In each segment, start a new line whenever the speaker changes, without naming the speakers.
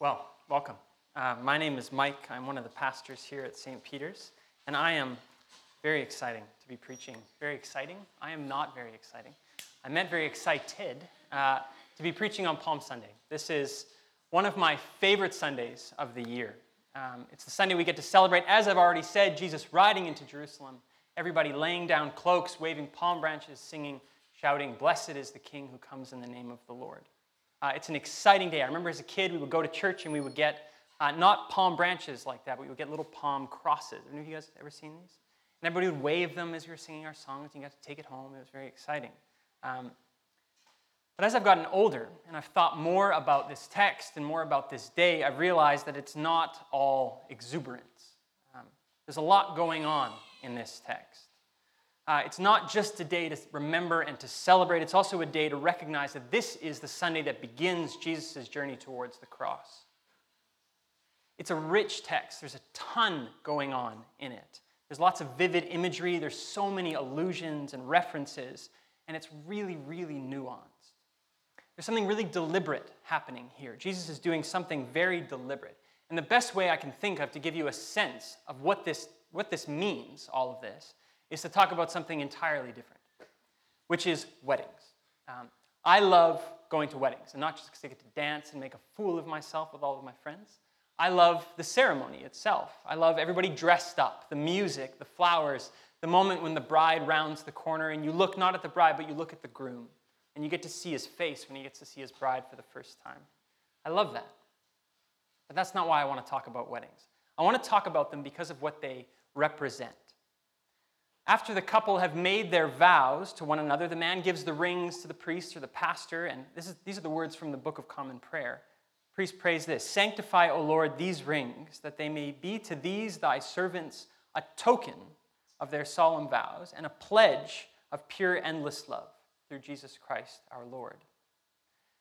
Well, welcome. Uh, my name is Mike. I'm one of the pastors here at St. Peter's, and I am very exciting to be preaching. Very exciting? I am not very exciting. I meant very excited uh, to be preaching on Palm Sunday. This is one of my favorite Sundays of the year. Um, it's the Sunday we get to celebrate, as I've already said, Jesus riding into Jerusalem, everybody laying down cloaks, waving palm branches, singing, shouting, Blessed is the King who comes in the name of the Lord. Uh, it's an exciting day. I remember as a kid, we would go to church and we would get uh, not palm branches like that, but we would get little palm crosses. Have any of you guys ever seen these? And everybody would wave them as we were singing our songs, and you got to take it home. It was very exciting. Um, but as I've gotten older and I've thought more about this text and more about this day, I've realized that it's not all exuberance. Um, there's a lot going on in this text. Uh, it's not just a day to remember and to celebrate, it's also a day to recognize that this is the Sunday that begins Jesus' journey towards the cross. It's a rich text, there's a ton going on in it. There's lots of vivid imagery, there's so many allusions and references, and it's really, really nuanced. There's something really deliberate happening here. Jesus is doing something very deliberate. And the best way I can think of to give you a sense of what this, what this means, all of this, is to talk about something entirely different, which is weddings. Um, I love going to weddings, and not just because I get to dance and make a fool of myself with all of my friends. I love the ceremony itself. I love everybody dressed up, the music, the flowers, the moment when the bride rounds the corner and you look not at the bride, but you look at the groom, and you get to see his face when he gets to see his bride for the first time. I love that. But that's not why I want to talk about weddings. I want to talk about them because of what they represent. After the couple have made their vows to one another, the man gives the rings to the priest or the pastor, and is, these are the words from the Book of Common Prayer. The priest prays this Sanctify, O Lord, these rings, that they may be to these thy servants a token of their solemn vows and a pledge of pure, endless love through Jesus Christ our Lord.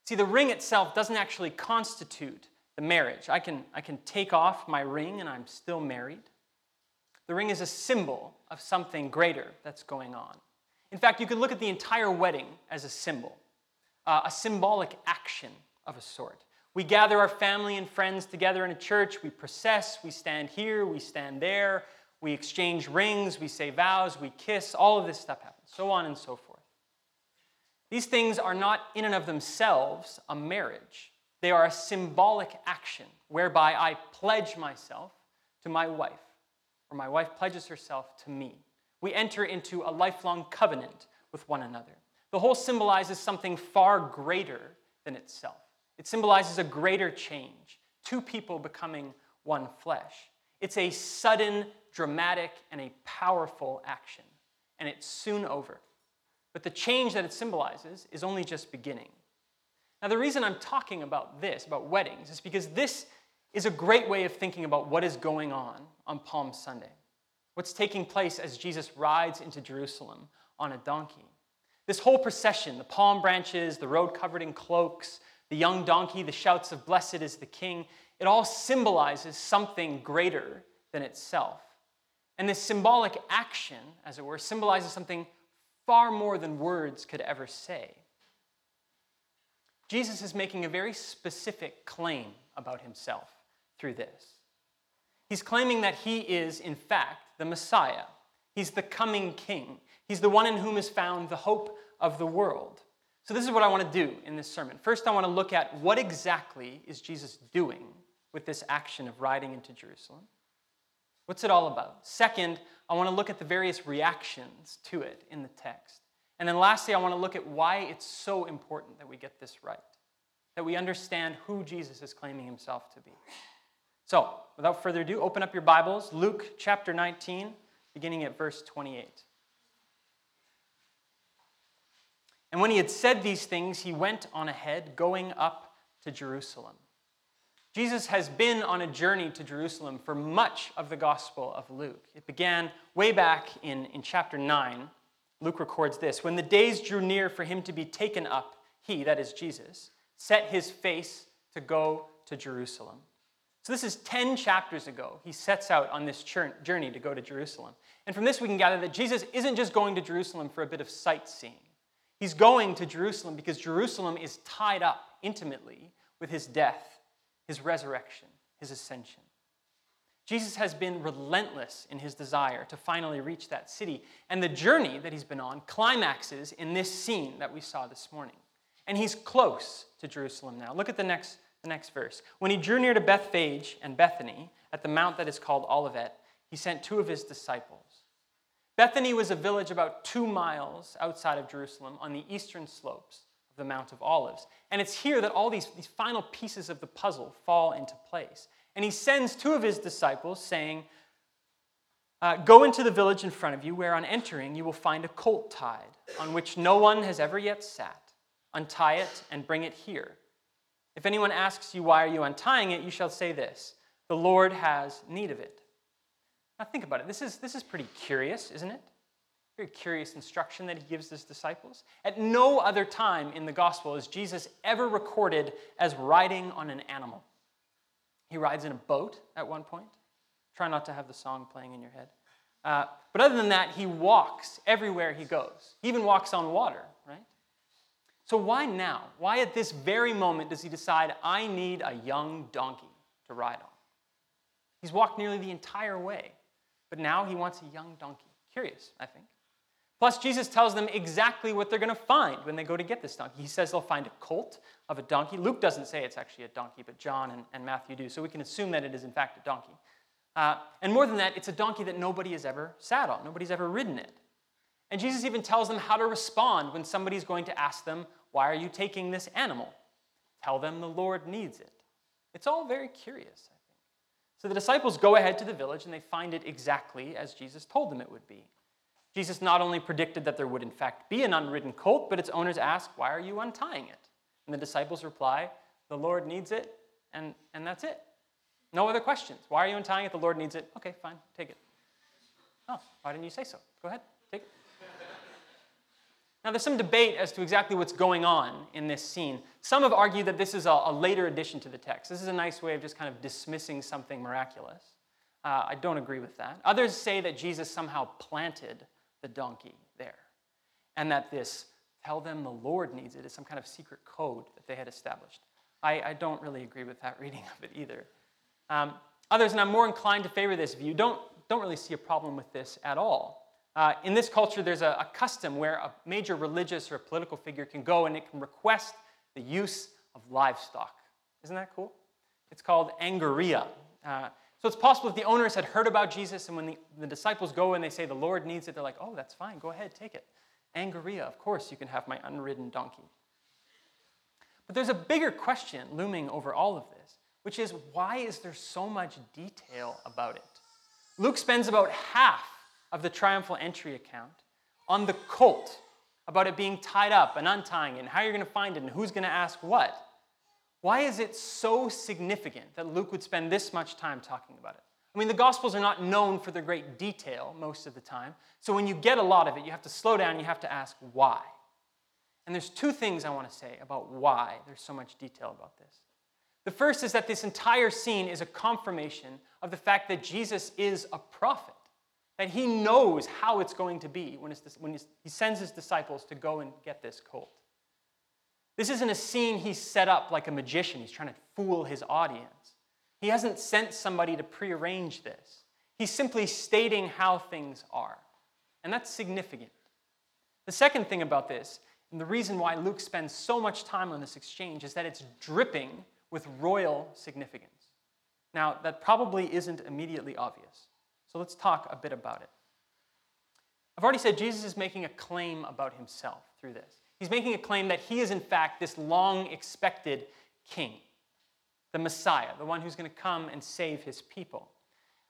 See, the ring itself doesn't actually constitute the marriage. I can, I can take off my ring and I'm still married. The ring is a symbol of something greater that's going on. In fact, you could look at the entire wedding as a symbol, uh, a symbolic action of a sort. We gather our family and friends together in a church, we process, we stand here, we stand there, we exchange rings, we say vows, we kiss, all of this stuff happens, so on and so forth. These things are not in and of themselves a marriage. They are a symbolic action whereby I pledge myself to my wife or my wife pledges herself to me. We enter into a lifelong covenant with one another. The whole symbolizes something far greater than itself. It symbolizes a greater change, two people becoming one flesh. It's a sudden, dramatic, and a powerful action, and it's soon over. But the change that it symbolizes is only just beginning. Now, the reason I'm talking about this, about weddings, is because this is a great way of thinking about what is going on on Palm Sunday. What's taking place as Jesus rides into Jerusalem on a donkey. This whole procession, the palm branches, the road covered in cloaks, the young donkey, the shouts of blessed is the king, it all symbolizes something greater than itself. And this symbolic action, as it were, symbolizes something far more than words could ever say. Jesus is making a very specific claim about himself through this. He's claiming that he is, in fact, the Messiah. He's the coming king. He's the one in whom is found the hope of the world. So, this is what I want to do in this sermon. First, I want to look at what exactly is Jesus doing with this action of riding into Jerusalem. What's it all about? Second, I want to look at the various reactions to it in the text. And then lastly, I want to look at why it's so important that we get this right, that we understand who Jesus is claiming himself to be. So, without further ado, open up your Bibles, Luke chapter 19, beginning at verse 28. And when he had said these things, he went on ahead, going up to Jerusalem. Jesus has been on a journey to Jerusalem for much of the Gospel of Luke. It began way back in, in chapter 9. Luke records this When the days drew near for him to be taken up, he, that is Jesus, set his face to go to Jerusalem so, this is 10 chapters ago. He sets out on this journey to go to Jerusalem. And from this, we can gather that Jesus isn't just going to Jerusalem for a bit of sightseeing. He's going to Jerusalem because Jerusalem is tied up intimately with his death, his resurrection, his ascension. Jesus has been relentless in his desire to finally reach that city. And the journey that he's been on climaxes in this scene that we saw this morning. And he's close to Jerusalem now. Look at the next, the next verse. When he drew near to Bethphage and Bethany at the mount that is called Olivet, he sent two of his disciples. Bethany was a village about two miles outside of Jerusalem on the eastern slopes of the Mount of Olives. And it's here that all these, these final pieces of the puzzle fall into place. And he sends two of his disciples, saying, uh, Go into the village in front of you, where on entering you will find a colt tied, on which no one has ever yet sat. Untie it and bring it here. If anyone asks you, Why are you untying it? you shall say this The Lord has need of it. Now think about it. This is, this is pretty curious, isn't it? Very curious instruction that he gives his disciples. At no other time in the gospel is Jesus ever recorded as riding on an animal. He rides in a boat at one point. Try not to have the song playing in your head. Uh, but other than that, he walks everywhere he goes. He even walks on water? So why now? Why at this very moment does he decide, I need a young donkey to ride on? He's walked nearly the entire way, but now he wants a young donkey. Curious, I think. Plus, Jesus tells them exactly what they're going to find when they go to get this donkey. He says they'll find a colt of a donkey. Luke doesn't say it's actually a donkey, but John and, and Matthew do, so we can assume that it is, in fact, a donkey. Uh, and more than that, it's a donkey that nobody has ever sat on, nobody's ever ridden it. And Jesus even tells them how to respond when somebody's going to ask them, Why are you taking this animal? Tell them the Lord needs it. It's all very curious, I think. So the disciples go ahead to the village and they find it exactly as Jesus told them it would be. Jesus not only predicted that there would, in fact, be an unridden colt, but its owners ask, Why are you untying it? And the disciples reply, The Lord needs it, and, and that's it. No other questions. Why are you untying it? The Lord needs it. Okay, fine, take it. Oh, why didn't you say so? Go ahead, take it. Now, there's some debate as to exactly what's going on in this scene. Some have argued that this is a, a later addition to the text. This is a nice way of just kind of dismissing something miraculous. Uh, I don't agree with that. Others say that Jesus somehow planted the donkey there. And that this, tell them the Lord needs it, is some kind of secret code that they had established. I, I don't really agree with that reading of it either. Um, others, and I'm more inclined to favor this view, don't, don't really see a problem with this at all. Uh, in this culture, there's a, a, custom where a major religious or political figure can go and it can request the use of livestock. Isn't that cool? It's called angeria. Uh, so it's possible that the owners had heard about Jesus, and when the, the disciples go and they say, The Lord needs it, they're like, Oh, that's fine, go ahead, take it. Angeria, of course, you can have my unridden donkey. But there's a bigger question looming over all of this, which is why is there so much detail about it? Luke spends about half of the triumphal entry account on the colt, about it being tied up and untying it, and how you're going to find it, and who's going to ask what. Why is it so significant that Luke would spend this much time talking about it? I mean, the Gospels are not known for their great detail most of the time. So when you get a lot of it, you have to slow down, you have to ask why. And there's two things I want to say about why there's so much detail about this. The first is that this entire scene is a confirmation of the fact that Jesus is a prophet, that he knows how it's going to be when, when he sends his disciples to go and get this colt. This isn't a scene he's set up like a magician. He's trying to fool his audience. He hasn't sent somebody to prearrange this. He's simply stating how things are. And that's significant. The second thing about this, and the reason why Luke spends so much time on this exchange, is that it's dripping with royal significance. Now, that probably isn't immediately obvious. So let's talk a bit about it. I've already said Jesus is making a claim about himself through this. He's making a claim that he is, in fact, this long expected king, the Messiah, the one who's going to come and save his people.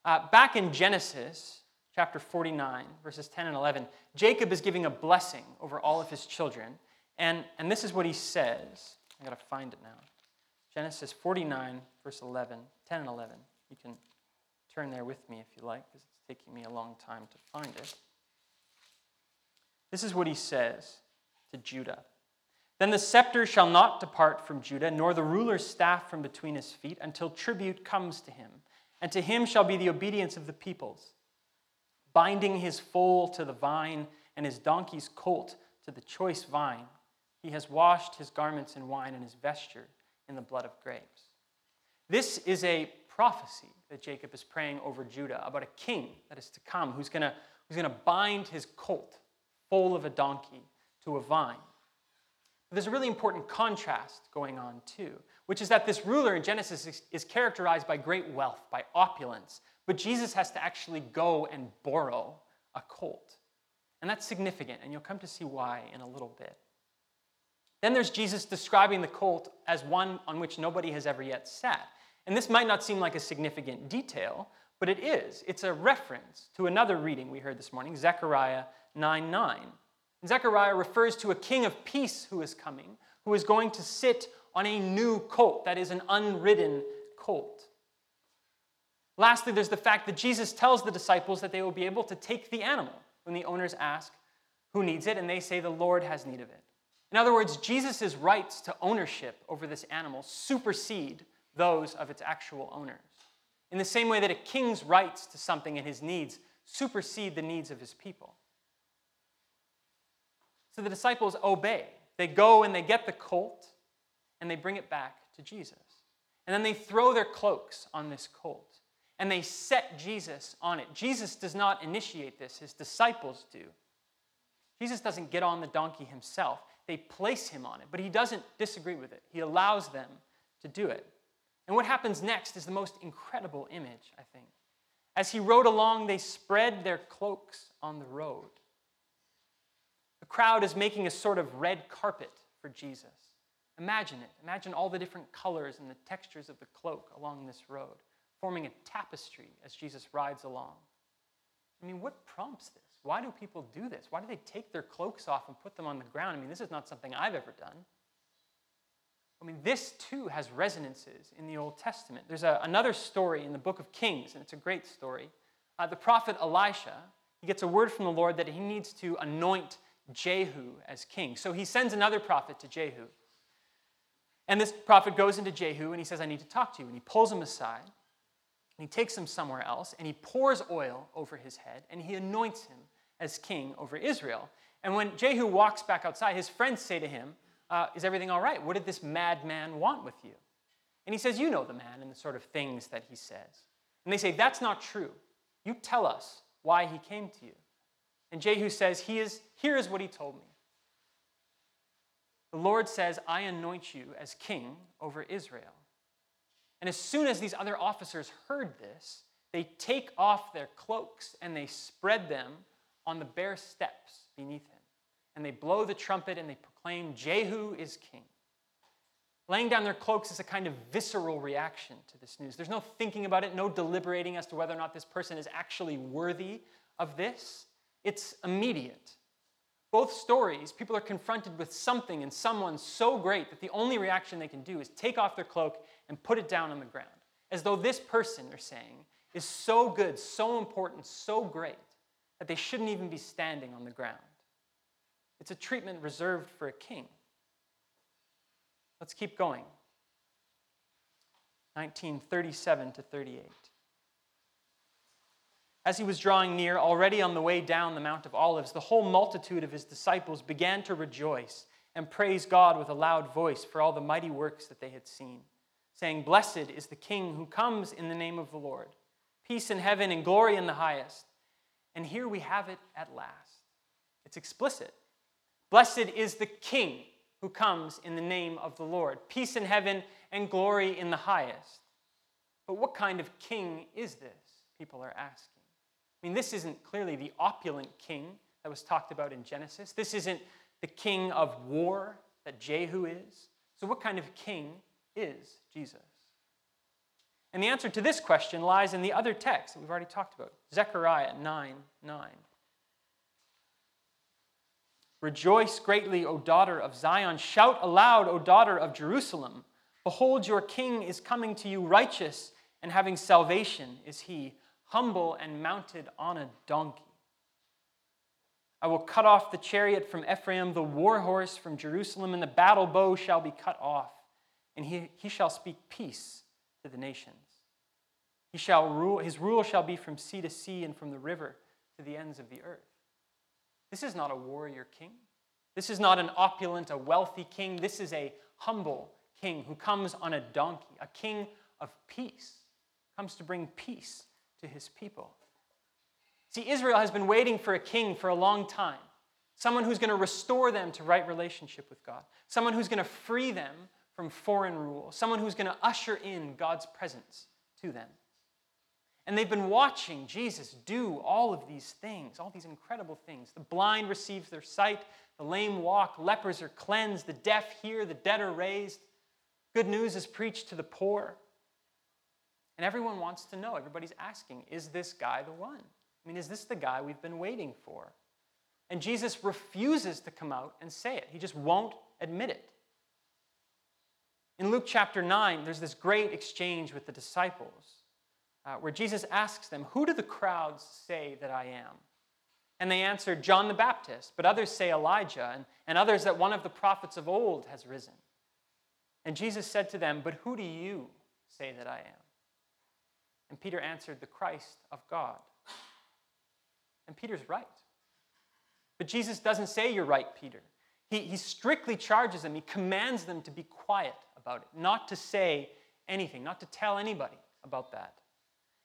Uh, back in Genesis chapter 49, verses 10 and 11, Jacob is giving a blessing over all of his children. And, and this is what he says. I've got to find it now. Genesis 49, verse 11, 10 and 11. You can turn there with me if you like, because it's taking me a long time to find it. This is what he says to Judah. Then the scepter shall not depart from Judah, nor the ruler's staff from between his feet, until tribute comes to him. And to him shall be the obedience of the peoples, binding his foal to the vine and his donkey's colt to the choice vine. He has washed his garments in wine and his vesture in the blood of grapes. This is a prophecy that Jacob is praying over Judah about a king that is to come who's going who's going to bind his colt, foal of a donkey, to a vine. But there's a really important contrast going on too, which is that this ruler in Genesis is, is characterized by great wealth, by opulence, but Jesus has to actually go and borrow a colt. And that's significant, and you'll come to see why in a little bit. Then there's Jesus describing the colt as one on which nobody has ever yet sat. And this might not seem like a significant detail, but it is. It's a reference to another reading we heard this morning, Zechariah 9 9. Zechariah refers to a king of peace who is coming, who is going to sit on a new colt, that is, an unridden colt. Lastly, there's the fact that Jesus tells the disciples that they will be able to take the animal when the owners ask who needs it, and they say the Lord has need of it. In other words, Jesus' rights to ownership over this animal supersede those of its actual owners. In the same way that a king's rights to something and his needs supersede the needs of his people. So the disciples obey. They go and they get the colt and they bring it back to Jesus. And then they throw their cloaks on this colt and they set Jesus on it. Jesus does not initiate this, his disciples do. Jesus doesn't get on the donkey himself, they place him on it, but he doesn't disagree with it. He allows them to do it. And what happens next is the most incredible image, I think. As he rode along, they spread their cloaks on the road. The crowd is making a sort of red carpet for Jesus. Imagine it. Imagine all the different colors and the textures of the cloak along this road, forming a tapestry as Jesus rides along. I mean, what prompts this? Why do people do this? Why do they take their cloaks off and put them on the ground? I mean, this is not something I've ever done. I mean, this too has resonances in the Old Testament. There's a, another story in the book of Kings, and it's a great story. Uh, the prophet Elisha, he gets a word from the Lord that he needs to anoint Jehu as king. So he sends another prophet to Jehu. And this prophet goes into Jehu and he says, I need to talk to you. And he pulls him aside and he takes him somewhere else and he pours oil over his head and he anoints him as king over Israel. And when Jehu walks back outside, his friends say to him, uh, Is everything all right? What did this madman want with you? And he says, You know the man and the sort of things that he says. And they say, That's not true. You tell us why he came to you. And Jehu says, he is, Here is what he told me. The Lord says, I anoint you as king over Israel. And as soon as these other officers heard this, they take off their cloaks and they spread them on the bare steps beneath him. And they blow the trumpet and they proclaim, Jehu is king. Laying down their cloaks is a kind of visceral reaction to this news. There's no thinking about it, no deliberating as to whether or not this person is actually worthy of this. It's immediate. Both stories, people are confronted with something and someone so great that the only reaction they can do is take off their cloak and put it down on the ground. As though this person, they're saying, is so good, so important, so great that they shouldn't even be standing on the ground. It's a treatment reserved for a king. Let's keep going. 1937 to 38. As he was drawing near, already on the way down the Mount of Olives, the whole multitude of his disciples began to rejoice and praise God with a loud voice for all the mighty works that they had seen, saying, Blessed is the King who comes in the name of the Lord. Peace in heaven and glory in the highest. And here we have it at last. It's explicit. Blessed is the King who comes in the name of the Lord. Peace in heaven and glory in the highest. But what kind of king is this? People are asking. I mean, this isn't clearly the opulent king that was talked about in Genesis. This isn't the king of war that Jehu is. So, what kind of king is Jesus? And the answer to this question lies in the other text that we've already talked about Zechariah 9 9. Rejoice greatly, O daughter of Zion. Shout aloud, O daughter of Jerusalem. Behold, your king is coming to you, righteous and having salvation is he, humble and mounted on a donkey. I will cut off the chariot from Ephraim, the war horse from Jerusalem, and the battle bow shall be cut off, and he, he shall speak peace to the nations. He shall rule, his rule shall be from sea to sea and from the river to the ends of the earth. This is not a warrior king. This is not an opulent, a wealthy king. This is a humble king who comes on a donkey, a king of peace, comes to bring peace to his people. See, Israel has been waiting for a king for a long time, someone who's going to restore them to right relationship with God, someone who's going to free them from foreign rule, someone who's going to usher in God's presence to them. And they've been watching Jesus do all of these things, all these incredible things. The blind receives their sight, the lame walk, lepers are cleansed, the deaf hear, the dead are raised. Good news is preached to the poor. And everyone wants to know, everybody's asking, is this guy the one? I mean, is this the guy we've been waiting for? And Jesus refuses to come out and say it, he just won't admit it. In Luke chapter 9, there's this great exchange with the disciples uh, where Jesus asks them, Who do the crowds say that I am? And they answered, John the Baptist, but others say Elijah, and, and others that one of the prophets of old has risen. And Jesus said to them, But who do you say that I am? And Peter answered, The Christ of God. And Peter's right. But Jesus doesn't say, You're right, Peter. He, he strictly charges them, he commands them to be quiet about it, not to say anything, not to tell anybody about that.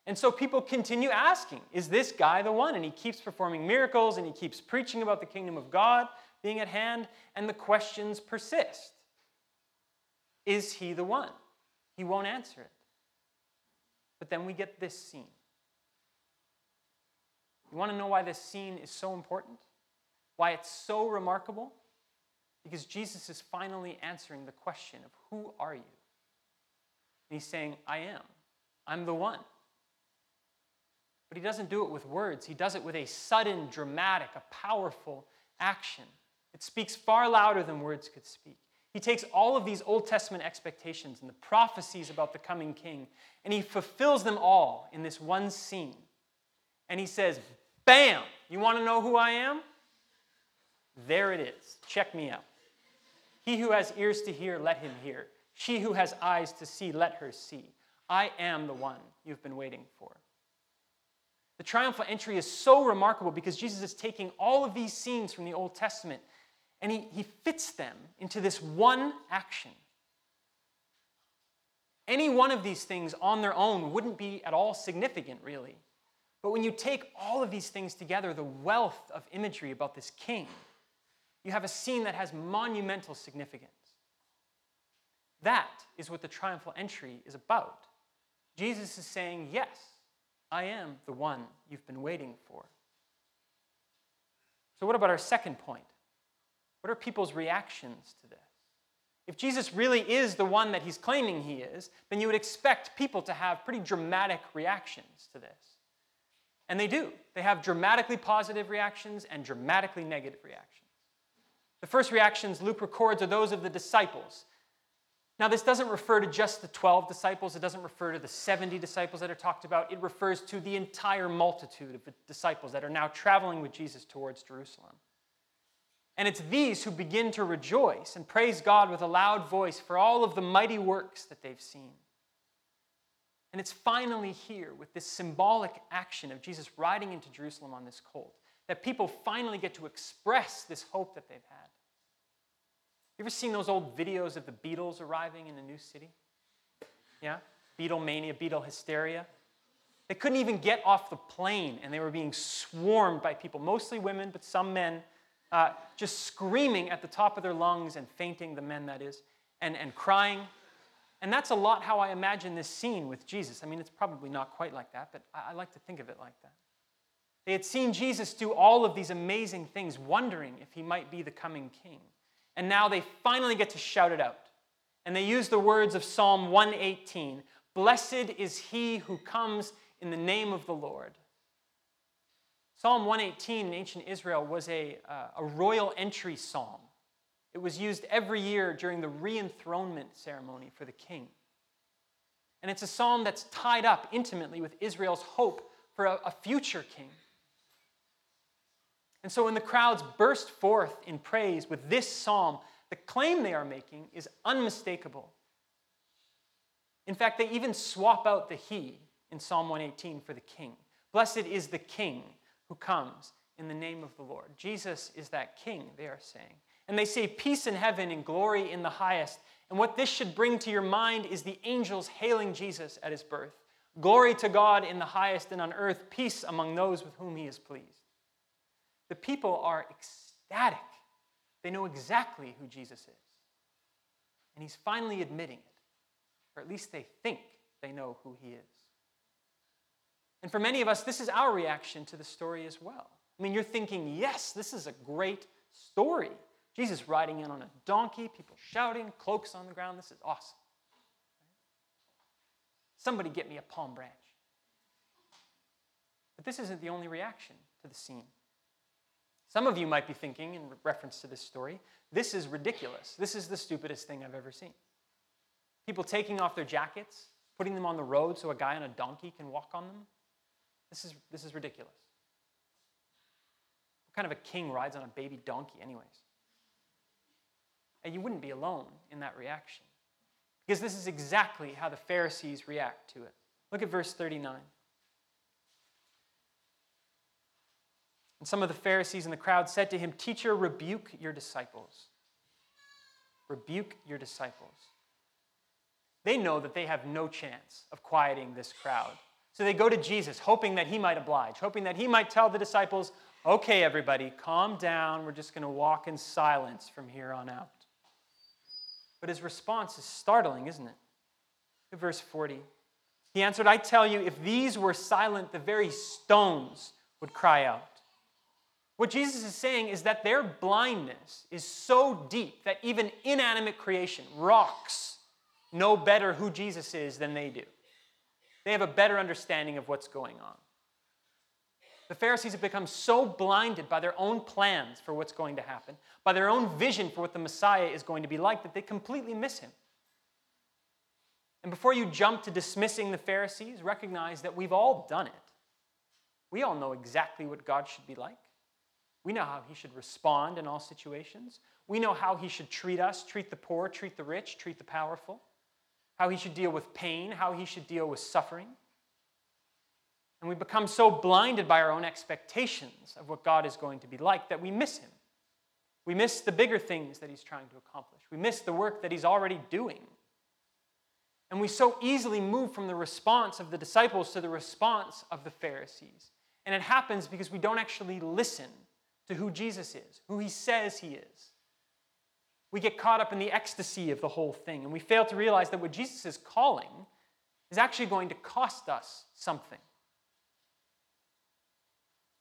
And so people continue asking, is this guy the one? And he keeps performing miracles and he keeps preaching about the kingdom of God being at hand, and the questions persist. Is he the one? He won't answer it. But then we get this scene. You want to know why this scene is so important? Why it's so remarkable? Because Jesus is finally answering the question of who are you? And he's saying, I am. I'm the one. But he doesn't do it with words, he does it with a sudden, dramatic, a powerful action. It speaks far louder than words could speak. He takes all of these Old Testament expectations and the prophecies about the coming king, and he fulfills them all in this one scene. And he says, Bam! You want to know who I am? There it is. Check me out. He who has ears to hear, let him hear. She who has eyes to see, let her see. I am the one you've been waiting for. The triumphal entry is so remarkable because Jesus is taking all of these scenes from the Old Testament and he, he fits them into this one action. Any one of these things on their own wouldn't be at all significant, really. But when you take all of these things together, the wealth of imagery about this king, you have a scene that has monumental significance. That is what the triumphal entry is about. Jesus is saying, Yes, I am the one you've been waiting for. So, what about our second point? What are people's reactions to this? If Jesus really is the one that he's claiming he is, then you would expect people to have pretty dramatic reactions to this. And they do. They have dramatically positive reactions and dramatically negative reactions. The first reactions Luke records are those of the disciples. Now, this doesn't refer to just the 12 disciples, it doesn't refer to the 70 disciples that are talked about. It refers to the entire multitude of disciples that are now traveling with Jesus towards Jerusalem. And it's these who begin to rejoice and praise God with a loud voice for all of the mighty works that they've seen. And it's finally here with this symbolic action of Jesus riding into Jerusalem on this colt that people finally get to express this hope that they've had. You ever seen those old videos of the Beatles arriving in a new city? Yeah? Beatlemania, Beatle hysteria. They couldn't even get off the plane and they were being swarmed by people, mostly women, but some men uh, just screaming at the top of their lungs and fainting, the men that is, and, and crying. And that's a lot how I imagine this scene with Jesus. I mean, it's probably not quite like that, but I, I like to think of it like that. They had seen Jesus do all of these amazing things, wondering if he might be the coming king. And now they finally get to shout it out. And they use the words of Psalm 118 Blessed is he who comes in the name of the Lord. Psalm 118 in ancient Israel was a, uh, a royal entry psalm. It was used every year during the re enthronement ceremony for the king. And it's a psalm that's tied up intimately with Israel's hope for a, a future king. And so when the crowds burst forth in praise with this psalm, the claim they are making is unmistakable. In fact, they even swap out the he in Psalm 118 for the king. Blessed is the king who comes in the name of the Lord. Jesus is that king, they are saying. And they say, Peace in heaven and glory in the highest, And what this should bring to your mind is the angels hailing Jesus at his birth. Glory to God in the highest, and on earth peace among those with whom he is pleased. The people are ecstatic. They know exactly who Jesus is. And he's finally admitting it, or at least they think they know who he is. And for many of us, this is our reaction to the story as well. I mean, you're thinking, yes, this is a great story. Jesus riding in on a donkey, people shouting, cloaks on the ground. This is awesome. Somebody get me a palm branch. But this isn't the only reaction to the scene. Some of you might be thinking, in reference to this story, this is ridiculous. This is the stupidest thing I've ever seen. People taking off their jackets, putting them on the road so a guy on a donkey can walk on them. This is, this is ridiculous. What kind of a king rides on a baby donkey, anyways? And you wouldn't be alone in that reaction. Because this is exactly how the Pharisees react to it. Look at verse 39. And some of the Pharisees in the crowd said to him, Teacher, rebuke your disciples. Rebuke your disciples. They know that they have no chance of quieting this crowd. So they go to Jesus, hoping that he might oblige, hoping that he might tell the disciples, Okay, everybody, calm down. We're just going to walk in silence from here on out. But his response is startling, isn't it? Verse 40. He answered, I tell you, if these were silent, the very stones would cry out. What Jesus is saying is that their blindness is so deep that even inanimate creation, rocks, know better who Jesus is than they do. They have a better understanding of what's going on. The Pharisees have become so blinded by their own plans for what's going to happen, by their own vision for what the Messiah is going to be like, that they completely miss him. And before you jump to dismissing the Pharisees, recognize that we've all done it. We all know exactly what God should be like. We know how he should respond in all situations. We know how he should treat us, treat the poor, treat the rich, treat the powerful, how he should deal with pain, how he should deal with suffering. And we become so blinded by our own expectations of what God is going to be like that we miss Him. We miss the bigger things that He's trying to accomplish. We miss the work that He's already doing. And we so easily move from the response of the disciples to the response of the Pharisees. And it happens because we don't actually listen to who Jesus is, who He says He is. We get caught up in the ecstasy of the whole thing, and we fail to realize that what Jesus is calling is actually going to cost us something.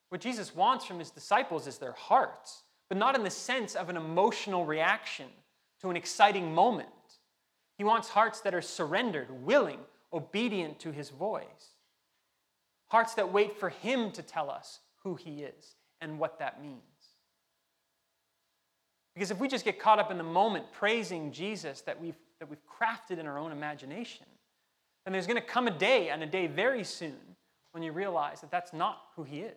What Jesus wants from his disciples is their hearts, but not in the sense of an emotional reaction to an exciting moment. He wants hearts that are surrendered, willing, obedient to his voice. Hearts that wait for him to tell us who he is and what that means. Because if we just get caught up in the moment praising Jesus that we've, that we've crafted in our own imagination, then there's going to come a day, and a day very soon, when you realize that that's not who he is.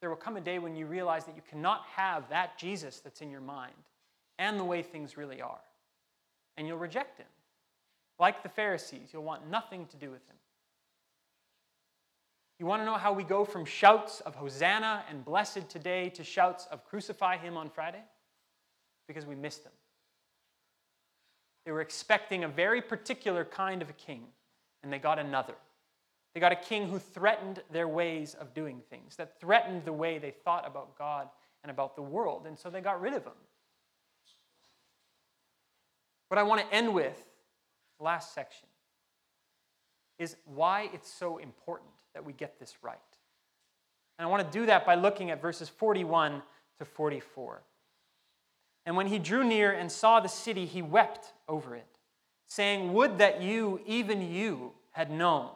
There will come a day when you realize that you cannot have that Jesus that's in your mind and the way things really are. And you'll reject him. Like the Pharisees, you'll want nothing to do with him. You want to know how we go from shouts of Hosanna and blessed today to shouts of crucify him on Friday? Because we missed him. They were expecting a very particular kind of a king, and they got another. They got a king who threatened their ways of doing things, that threatened the way they thought about God and about the world, and so they got rid of him. What I want to end with, last section, is why it's so important that we get this right. And I want to do that by looking at verses 41 to 44. And when he drew near and saw the city, he wept over it, saying, Would that you, even you, had known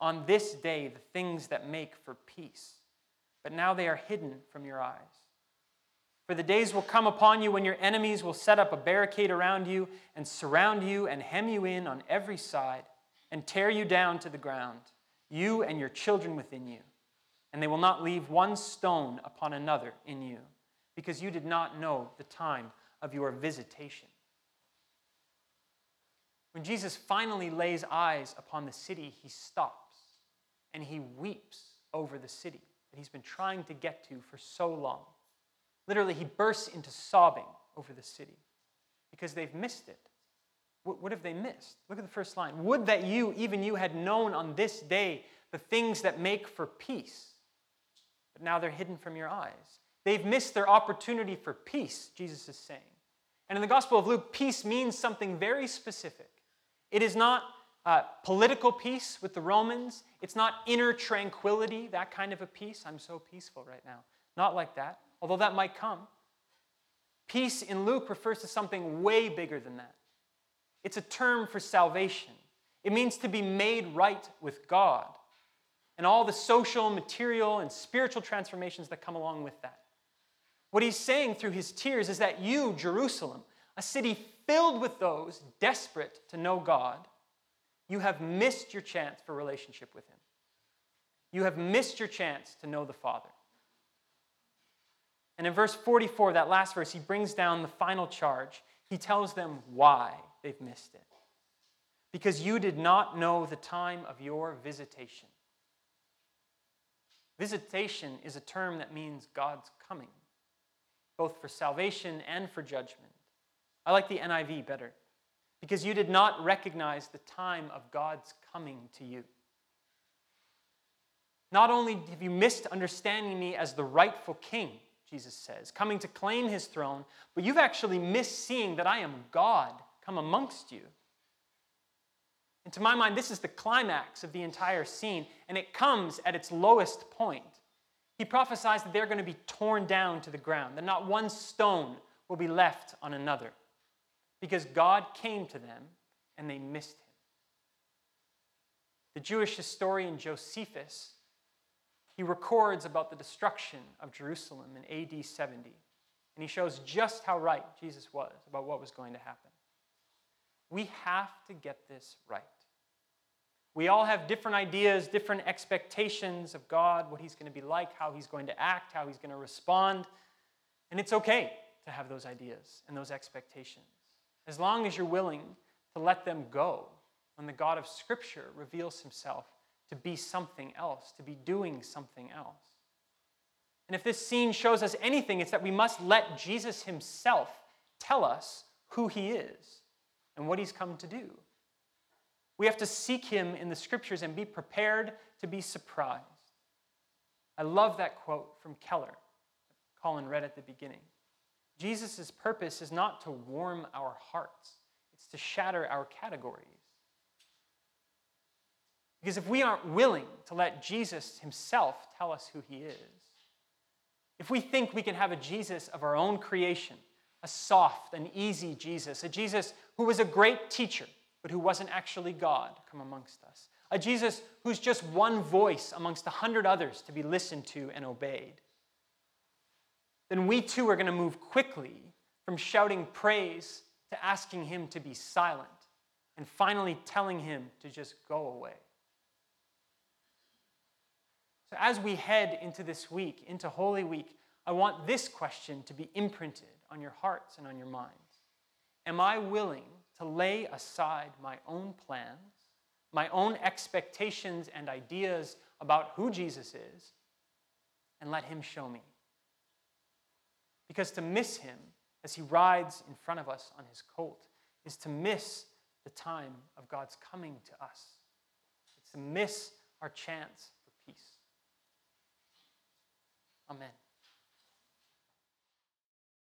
on this day the things that make for peace, but now they are hidden from your eyes. For the days will come upon you when your enemies will set up a barricade around you and surround you and hem you in on every side and tear you down to the ground, you and your children within you. And they will not leave one stone upon another in you, because you did not know the time of your visitation. When Jesus finally lays eyes upon the city, he stops and he weeps over the city that he's been trying to get to for so long. Literally, he bursts into sobbing over the city. because they've missed it. What, what have they missed? Look at the first line. Would that you, even you, had known on this day the things that make for peace, but now they're hidden from your eyes. They've missed their opportunity for peace, Jesus is saying. And in the Gospel of Luke, peace means something very specific. It is not uh, political peace with the Romans, it's not inner tranquility, that kind of a peace. I'm so peaceful right now. Not like that, although that might come. Peace in Luke refers to something way bigger than that. It's a term for salvation. It means to be made right with God and all the social, material, and spiritual transformations that come along with that. What he's saying through his tears is that you, Jerusalem, a city filled with those desperate to know God, you have missed your chance for relationship with him. You have missed your chance to know the Father. And in verse 44, that last verse, he brings down the final charge. He tells them why they've missed it. Because you did not know the time of your visitation. Visitation is a term that means God's coming, both for salvation and for judgment. I like the NIV better, because you did not recognize the time of God's coming to you. Not only have you missed understanding me as the rightful king, Jesus says, coming to claim his throne, but you've actually missed seeing that I am God come amongst you. And to my mind, this is the climax of the entire scene, and it comes at its lowest point. He prophesies that they're going to be torn down to the ground, that not one stone will be left on another, because God came to them and they missed him. The Jewish historian Josephus he records about the destruction of Jerusalem in AD 70. And he shows just how right Jesus was about what was going to happen. We have to get this right. We all have different ideas, different expectations of God, what He's going to be like, how He's going to act, how He's going to respond. And it's okay to have those ideas and those expectations, as long as you're willing to let them go when the God of Scripture reveals Himself to be something else, to be doing something else. And if this scene shows us anything, it's that we must let Jesus himself tell us who he is and what he's come to do. We have to seek him in the scriptures and be prepared to be surprised. I love that quote from Keller, Colin read at the beginning. Jesus' purpose is not to warm our hearts, it's to shatter our categories. Because if we aren't willing to let Jesus himself tell us who he is, if we think we can have a Jesus of our own creation, a soft and easy Jesus, a Jesus who was a great teacher, but who wasn't actually God come amongst us, a Jesus who's just one voice amongst a hundred others to be listened to and obeyed, then we too are going to move quickly from shouting praise to asking him to be silent and finally telling him to just go away. So, as we head into this week, into Holy Week, I want this question to be imprinted on your hearts and on your minds. Am I willing to lay aside my own plans, my own expectations and ideas about who Jesus is, and let Him show me? Because to miss Him as He rides in front of us on His colt is to miss the time of God's coming to us. It's to miss our chance for peace. Amen.